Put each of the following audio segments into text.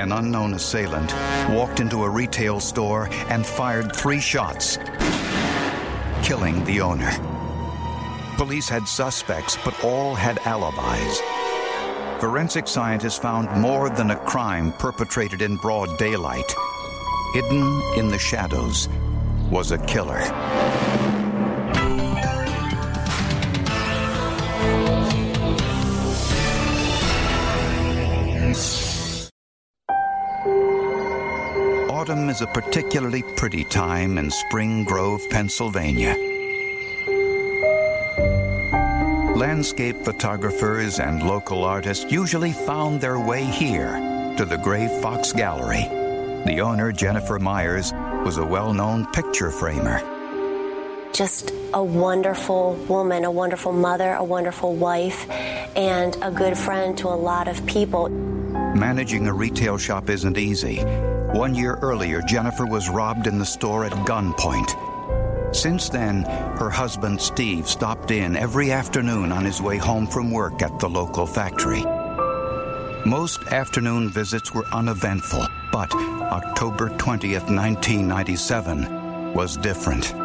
An unknown assailant walked into a retail store and fired three shots, killing the owner. Police had suspects, but all had alibis. Forensic scientists found more than a crime perpetrated in broad daylight. Hidden in the shadows was a killer. Is a particularly pretty time in Spring Grove, Pennsylvania. Landscape photographers and local artists usually found their way here to the Gray Fox Gallery. The owner, Jennifer Myers, was a well known picture framer. Just a wonderful woman, a wonderful mother, a wonderful wife, and a good friend to a lot of people. Managing a retail shop isn't easy. One year earlier, Jennifer was robbed in the store at gunpoint. Since then, her husband Steve stopped in every afternoon on his way home from work at the local factory. Most afternoon visits were uneventful, but October 20th, 1997 was different.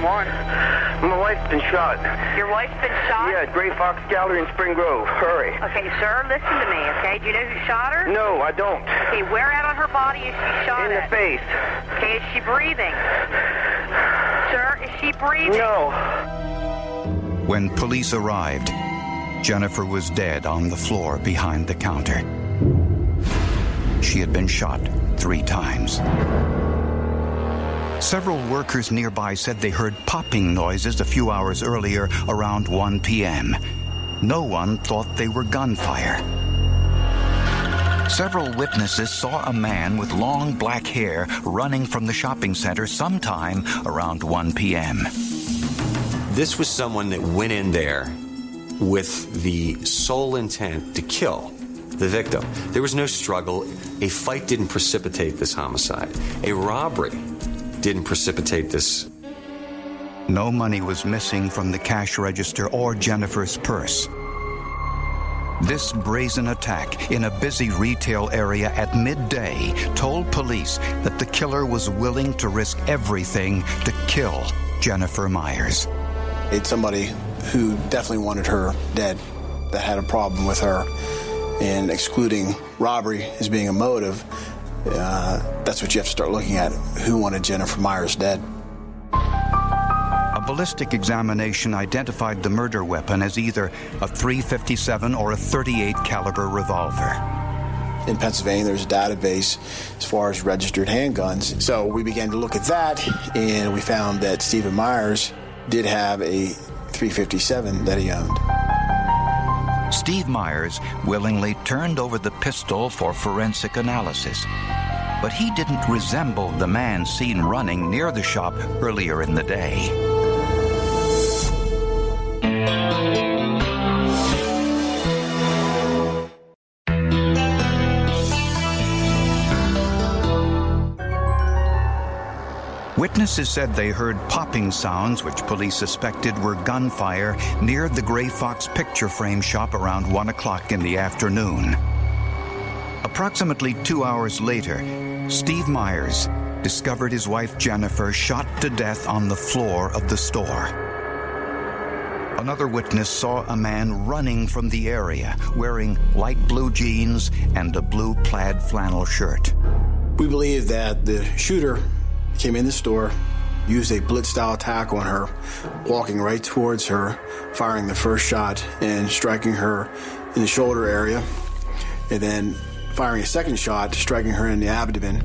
911. My wife's been shot. Your wife's been shot? Yeah, Gray Fox Gallery in Spring Grove. Hurry. Okay, sir, listen to me, okay? Do you know who shot her? No, I don't. Okay, where out on her body is she shot In the face. Okay, is she breathing? Sir, is she breathing? No. When police arrived, Jennifer was dead on the floor behind the counter. She had been shot three times. Several workers nearby said they heard popping noises a few hours earlier around 1 p.m. No one thought they were gunfire. Several witnesses saw a man with long black hair running from the shopping center sometime around 1 p.m. This was someone that went in there with the sole intent to kill the victim. There was no struggle. A fight didn't precipitate this homicide. A robbery didn't precipitate this. No money was missing from the cash register or Jennifer's purse. This brazen attack in a busy retail area at midday told police that the killer was willing to risk everything to kill Jennifer Myers. It's somebody who definitely wanted her dead, that had a problem with her, and excluding robbery as being a motive. Uh, that's what you have to start looking at. Who wanted Jennifer Myers dead? A ballistic examination identified the murder weapon as either a 357 or a 38 caliber revolver. In Pennsylvania, there's a database as far as registered handguns. So we began to look at that, and we found that Stephen Myers did have a 357 that he owned. Steve Myers willingly turned over the pistol for forensic analysis. But he didn't resemble the man seen running near the shop earlier in the day. Witnesses said they heard popping sounds, which police suspected were gunfire, near the Gray Fox picture frame shop around 1 o'clock in the afternoon. Approximately two hours later, Steve Myers discovered his wife Jennifer shot to death on the floor of the store. Another witness saw a man running from the area wearing light blue jeans and a blue plaid flannel shirt. We believe that the shooter came in the store, used a blitz style attack on her, walking right towards her, firing the first shot and striking her in the shoulder area, and then firing a second shot, striking her in the abdomen.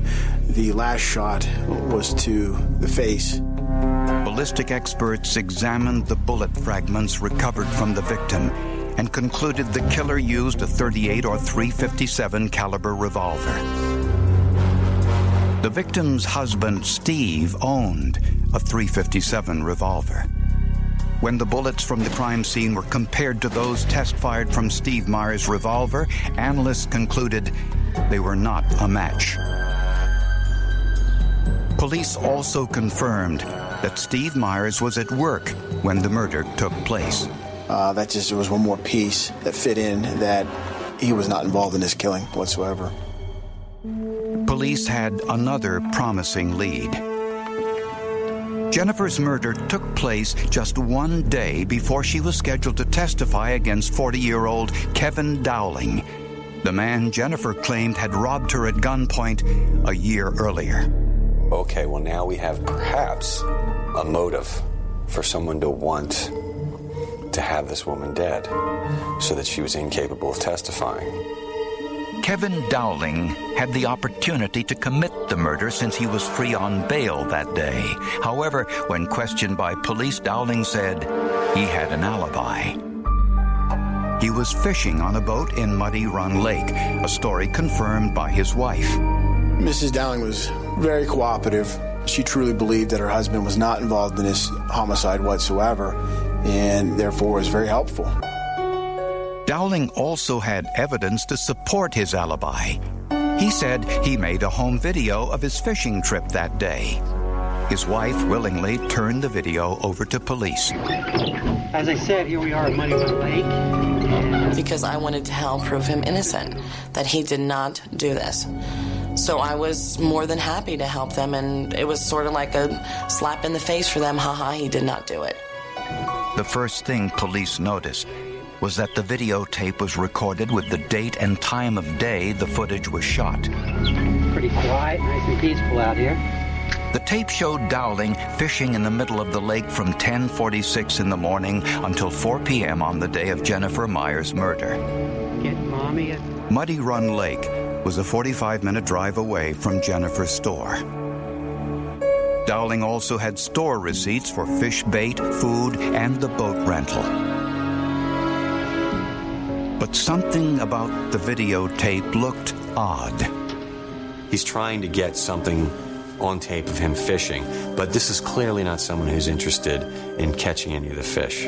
The last shot was to the face. ballistic experts examined the bullet fragments recovered from the victim and concluded the killer used a 38 or 357 caliber revolver. The victim's husband, Steve, owned a 357 revolver. When the bullets from the crime scene were compared to those test fired from Steve Myers' revolver, analysts concluded they were not a match. Police also confirmed that Steve Myers was at work when the murder took place. Uh, that just was one more piece that fit in that he was not involved in this killing whatsoever. Police had another promising lead. Jennifer's murder took place just one day before she was scheduled to testify against 40 year old Kevin Dowling, the man Jennifer claimed had robbed her at gunpoint a year earlier. Okay, well, now we have perhaps a motive for someone to want to have this woman dead so that she was incapable of testifying. Kevin Dowling had the opportunity to commit the murder since he was free on bail that day. However, when questioned by police, Dowling said he had an alibi. He was fishing on a boat in Muddy Run Lake, a story confirmed by his wife. Mrs. Dowling was very cooperative. She truly believed that her husband was not involved in this homicide whatsoever and therefore was very helpful. Dowling also had evidence to support his alibi. He said he made a home video of his fishing trip that day. His wife willingly turned the video over to police. As I said, here we are at Muddy Run Lake. Because I wanted to help prove him innocent, that he did not do this. So I was more than happy to help them, and it was sort of like a slap in the face for them. Haha, he did not do it. The first thing police noticed was that the videotape was recorded with the date and time of day the footage was shot. Pretty quiet, nice and peaceful out here. The tape showed Dowling fishing in the middle of the lake from 10:46 in the morning until 4 p.m. on the day of Jennifer Myers' murder. Get mommy a Muddy Run Lake was a 45-minute drive away from Jennifer's store. Dowling also had store receipts for fish bait, food, and the boat rental. But something about the videotape looked odd. He's trying to get something on tape of him fishing, but this is clearly not someone who's interested in catching any of the fish.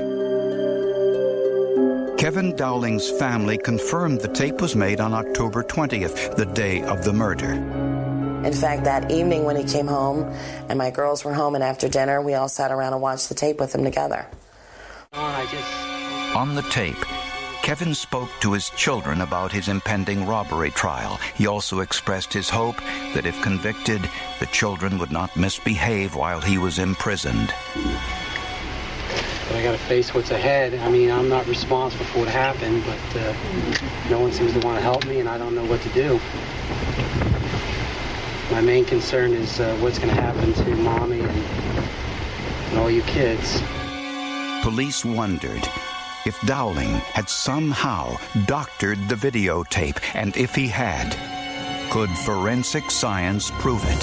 Kevin Dowling's family confirmed the tape was made on October 20th, the day of the murder. In fact, that evening when he came home and my girls were home, and after dinner, we all sat around and watched the tape with him together. Oh, I just On the tape, Kevin spoke to his children about his impending robbery trial. He also expressed his hope that if convicted, the children would not misbehave while he was imprisoned. but I got to face what's ahead. I mean, I'm not responsible for what happened, but uh, no one seems to want to help me, and I don't know what to do. My main concern is uh, what's going to happen to mommy and, and all you kids. Police wondered if Dowling had somehow doctored the videotape, and if he had, could forensic science prove it?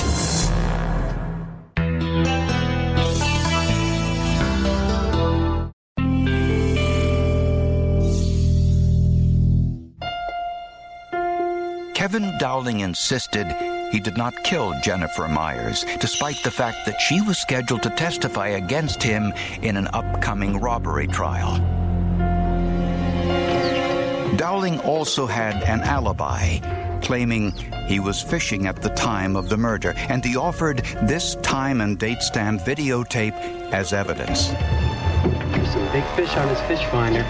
Kevin Dowling insisted he did not kill Jennifer Myers, despite the fact that she was scheduled to testify against him in an upcoming robbery trial. Dowling also had an alibi, claiming he was fishing at the time of the murder, and he offered this time and date stamp videotape as evidence. There's some big fish on his fish finder.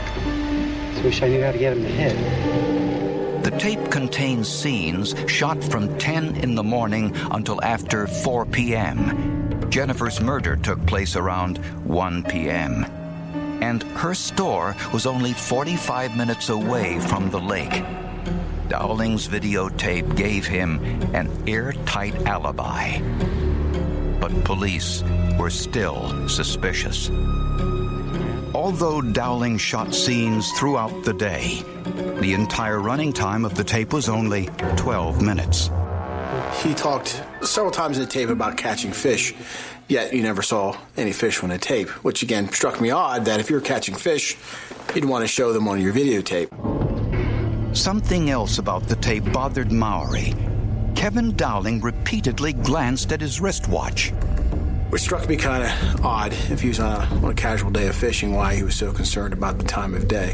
Just wish I knew how to get him to hit. The tape contains scenes shot from 10 in the morning until after 4 p.m. Jennifer's murder took place around 1 p.m. And her store was only 45 minutes away from the lake. Dowling's videotape gave him an airtight alibi. But police were still suspicious. Although Dowling shot scenes throughout the day, the entire running time of the tape was only 12 minutes. He talked several times in the tape about catching fish, Yet you never saw any fish on the tape, which again struck me odd that if you're catching fish, you'd want to show them on your videotape. Something else about the tape bothered Mowry. Kevin Dowling repeatedly glanced at his wristwatch. Which struck me kind of odd if he was on a, on a casual day of fishing, why he was so concerned about the time of day.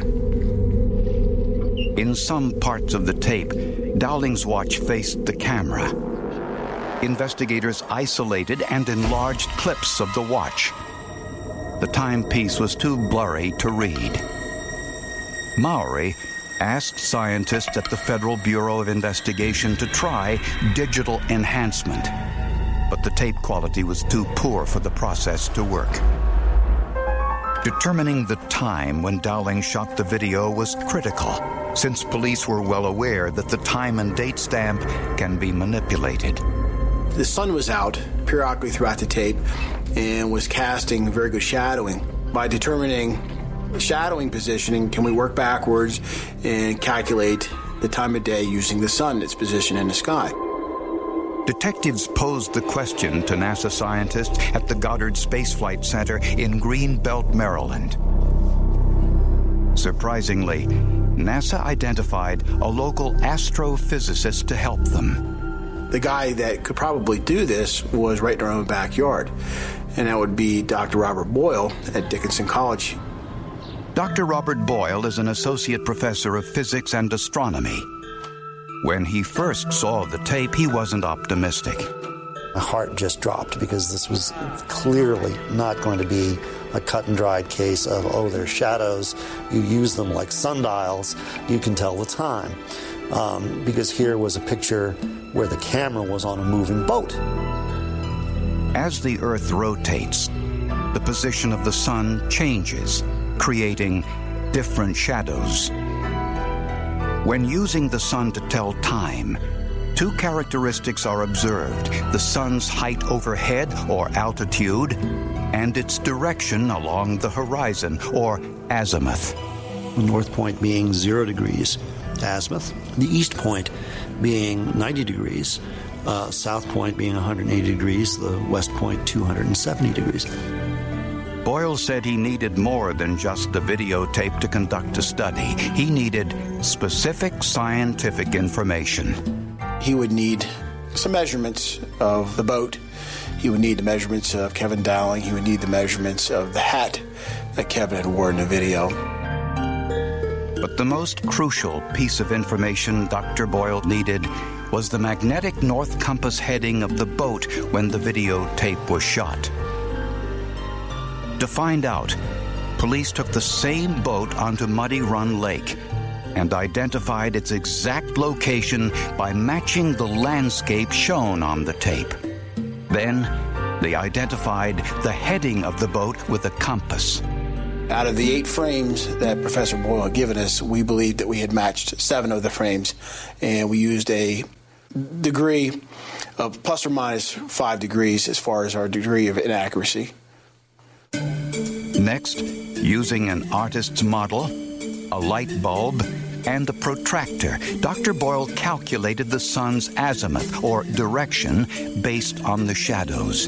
In some parts of the tape, Dowling's watch faced the camera. Investigators isolated and enlarged clips of the watch. The timepiece was too blurry to read. Mowry asked scientists at the Federal Bureau of Investigation to try digital enhancement, but the tape quality was too poor for the process to work. Determining the time when Dowling shot the video was critical, since police were well aware that the time and date stamp can be manipulated. The sun was out periodically throughout the tape and was casting very good shadowing. By determining shadowing positioning, can we work backwards and calculate the time of day using the sun, its position in the sky? Detectives posed the question to NASA scientists at the Goddard Space Flight Center in Greenbelt, Maryland. Surprisingly, NASA identified a local astrophysicist to help them. The guy that could probably do this was right in our own backyard, and that would be Dr. Robert Boyle at Dickinson College. Dr. Robert Boyle is an associate professor of physics and astronomy. When he first saw the tape, he wasn't optimistic. My heart just dropped because this was clearly not going to be a cut and dried case of, oh, there's shadows. You use them like sundials. You can tell the time. Um, because here was a picture where the camera was on a moving boat. As the Earth rotates, the position of the sun changes, creating different shadows. When using the sun to tell time, two characteristics are observed the sun's height overhead, or altitude, and its direction along the horizon, or azimuth. The north point being zero degrees azimuth, the east point being 90 degrees, uh, south point being 180 degrees, the west point 270 degrees. Boyle said he needed more than just the videotape to conduct a study. He needed specific scientific information. He would need some measurements of the boat. He would need the measurements of Kevin Dowling. He would need the measurements of the hat that Kevin had worn in the video. But the most crucial piece of information Dr. Boyle needed was the magnetic north compass heading of the boat when the videotape was shot. To find out, police took the same boat onto Muddy Run Lake and identified its exact location by matching the landscape shown on the tape. Then, they identified the heading of the boat with a compass. Out of the eight frames that Professor Boyle had given us, we believed that we had matched seven of the frames, and we used a degree of plus or minus five degrees as far as our degree of inaccuracy. Next, using an artist's model, a light bulb, and a protractor, Dr. Boyle calculated the sun's azimuth, or direction, based on the shadows.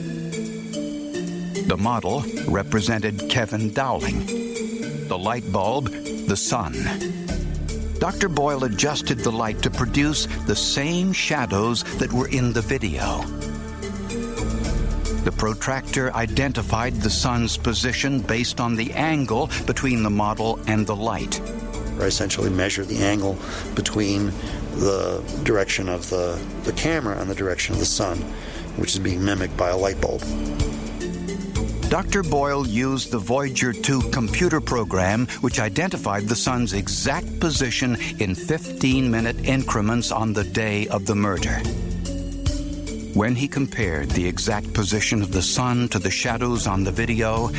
The model represented Kevin Dowling. The light bulb, the sun. Dr. Boyle adjusted the light to produce the same shadows that were in the video. The protractor identified the sun's position based on the angle between the model and the light. I essentially measure the angle between the direction of the, the camera and the direction of the sun, which is being mimicked by a light bulb. Dr. Boyle used the Voyager 2 computer program, which identified the sun's exact position in 15 minute increments on the day of the murder. When he compared the exact position of the sun to the shadows on the video,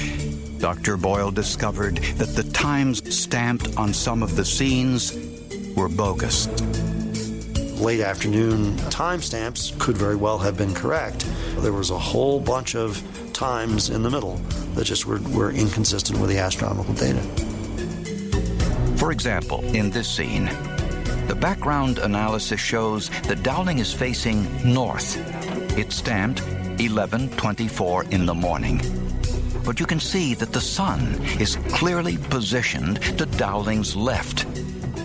Dr. Boyle discovered that the times stamped on some of the scenes were bogus. Late afternoon timestamps could very well have been correct. There was a whole bunch of times in the middle that just were, were inconsistent with the astronomical data. For example, in this scene, the background analysis shows that Dowling is facing north. It's stamped 11:24 in the morning. But you can see that the sun is clearly positioned to Dowling's left,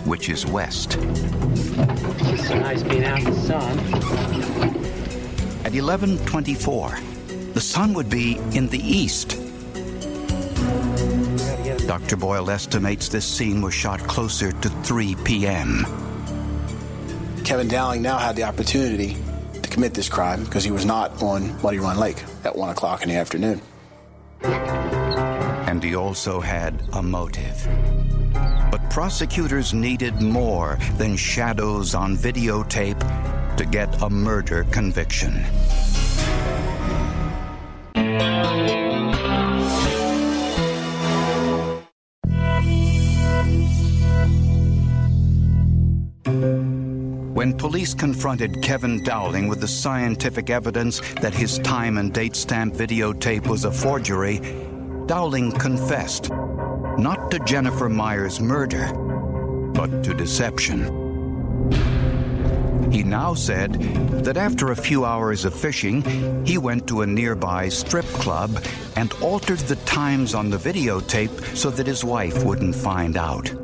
which is west. It's so nice being out in the sun. At 11:24, the sun would be in the east. Dr. Boyle estimates this scene was shot closer to 3 p.m. Kevin Dowling now had the opportunity to commit this crime because he was not on Muddy Run Lake at 1 o'clock in the afternoon. And he also had a motive. But prosecutors needed more than shadows on videotape to get a murder conviction. Police confronted Kevin Dowling with the scientific evidence that his time and date stamp videotape was a forgery, Dowling confessed not to Jennifer Myers' murder, but to deception. He now said that after a few hours of fishing, he went to a nearby strip club and altered the times on the videotape so that his wife wouldn't find out.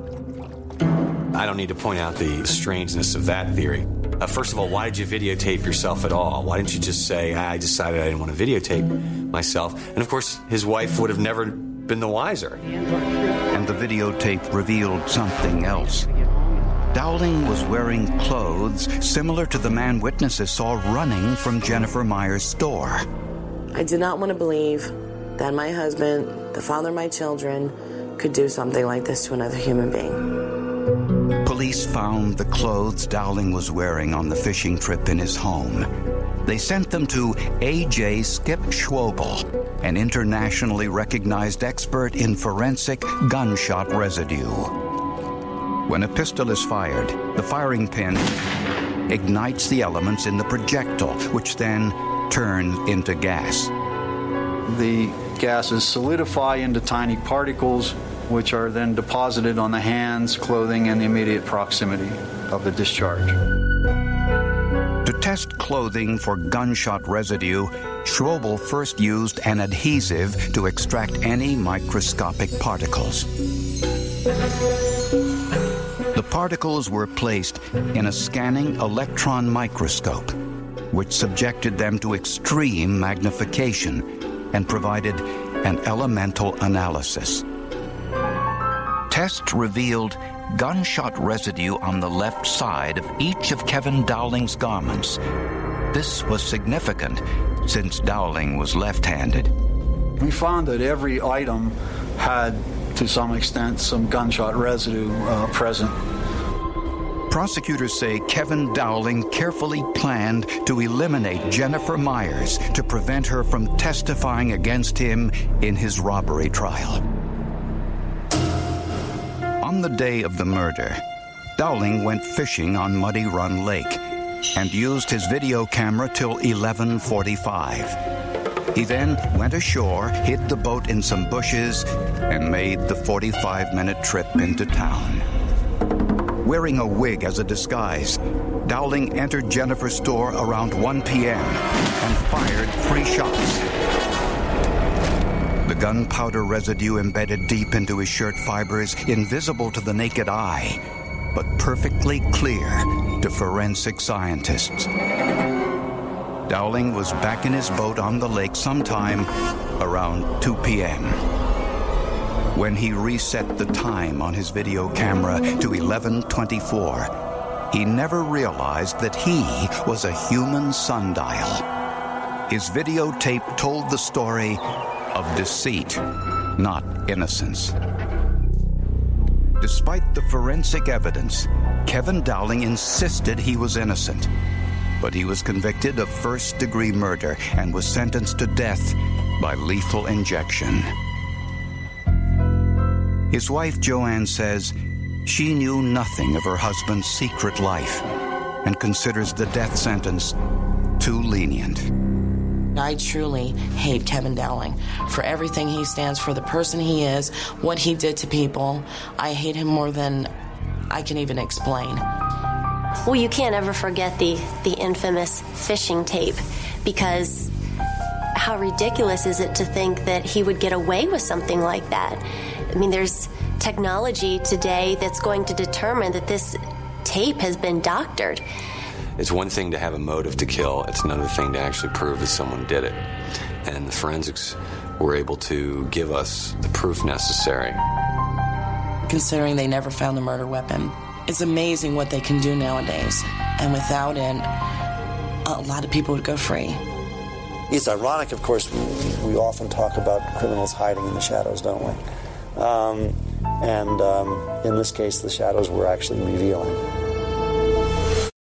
I don't need to point out the strangeness of that theory. Uh, first of all, why did you videotape yourself at all? Why didn't you just say, I decided I didn't want to videotape myself? And of course, his wife would have never been the wiser. And the videotape revealed something else. Dowling was wearing clothes similar to the man witnesses saw running from Jennifer Myers' store. I did not want to believe that my husband, the father of my children, could do something like this to another human being. Police found the clothes Dowling was wearing on the fishing trip in his home. They sent them to A.J. Skip Schwoeble, an internationally recognized expert in forensic gunshot residue. When a pistol is fired, the firing pin ignites the elements in the projectile, which then turns into gas. The gases solidify into tiny particles, which are then deposited on the hands, clothing, and the immediate proximity of the discharge. To test clothing for gunshot residue, Schwoeble first used an adhesive to extract any microscopic particles. The particles were placed in a scanning electron microscope, which subjected them to extreme magnification and provided an elemental analysis. Tests revealed gunshot residue on the left side of each of Kevin Dowling's garments. This was significant since Dowling was left handed. We found that every item had, to some extent, some gunshot residue uh, present. Prosecutors say Kevin Dowling carefully planned to eliminate Jennifer Myers to prevent her from testifying against him in his robbery trial. On the day of the murder, Dowling went fishing on Muddy Run Lake and used his video camera till 11:45. He then went ashore, hid the boat in some bushes, and made the 45-minute trip into town. Wearing a wig as a disguise, Dowling entered Jennifer's store around 1 p.m. and fired three shots. Gunpowder residue embedded deep into his shirt fibers, invisible to the naked eye, but perfectly clear to forensic scientists. Dowling was back in his boat on the lake sometime around 2 p.m. When he reset the time on his video camera to 11:24, he never realized that he was a human sundial. His videotape told the story of deceit, not innocence. Despite the forensic evidence, Kevin Dowling insisted he was innocent, but he was convicted of first degree murder and was sentenced to death by lethal injection. His wife Joanne says she knew nothing of her husband's secret life and considers the death sentence too lenient. I truly hate Kevin Dowling for everything he stands for, the person he is, what he did to people. I hate him more than I can even explain. Well, you can't ever forget the the infamous fishing tape because how ridiculous is it to think that he would get away with something like that? I mean, there's technology today that's going to determine that this tape has been doctored. It's one thing to have a motive to kill, it's another thing to actually prove that someone did it. And the forensics were able to give us the proof necessary. Considering they never found the murder weapon, it's amazing what they can do nowadays. And without it, a lot of people would go free. It's ironic, of course, we, we often talk about criminals hiding in the shadows, don't we? Um, and um, in this case, the shadows were actually revealing.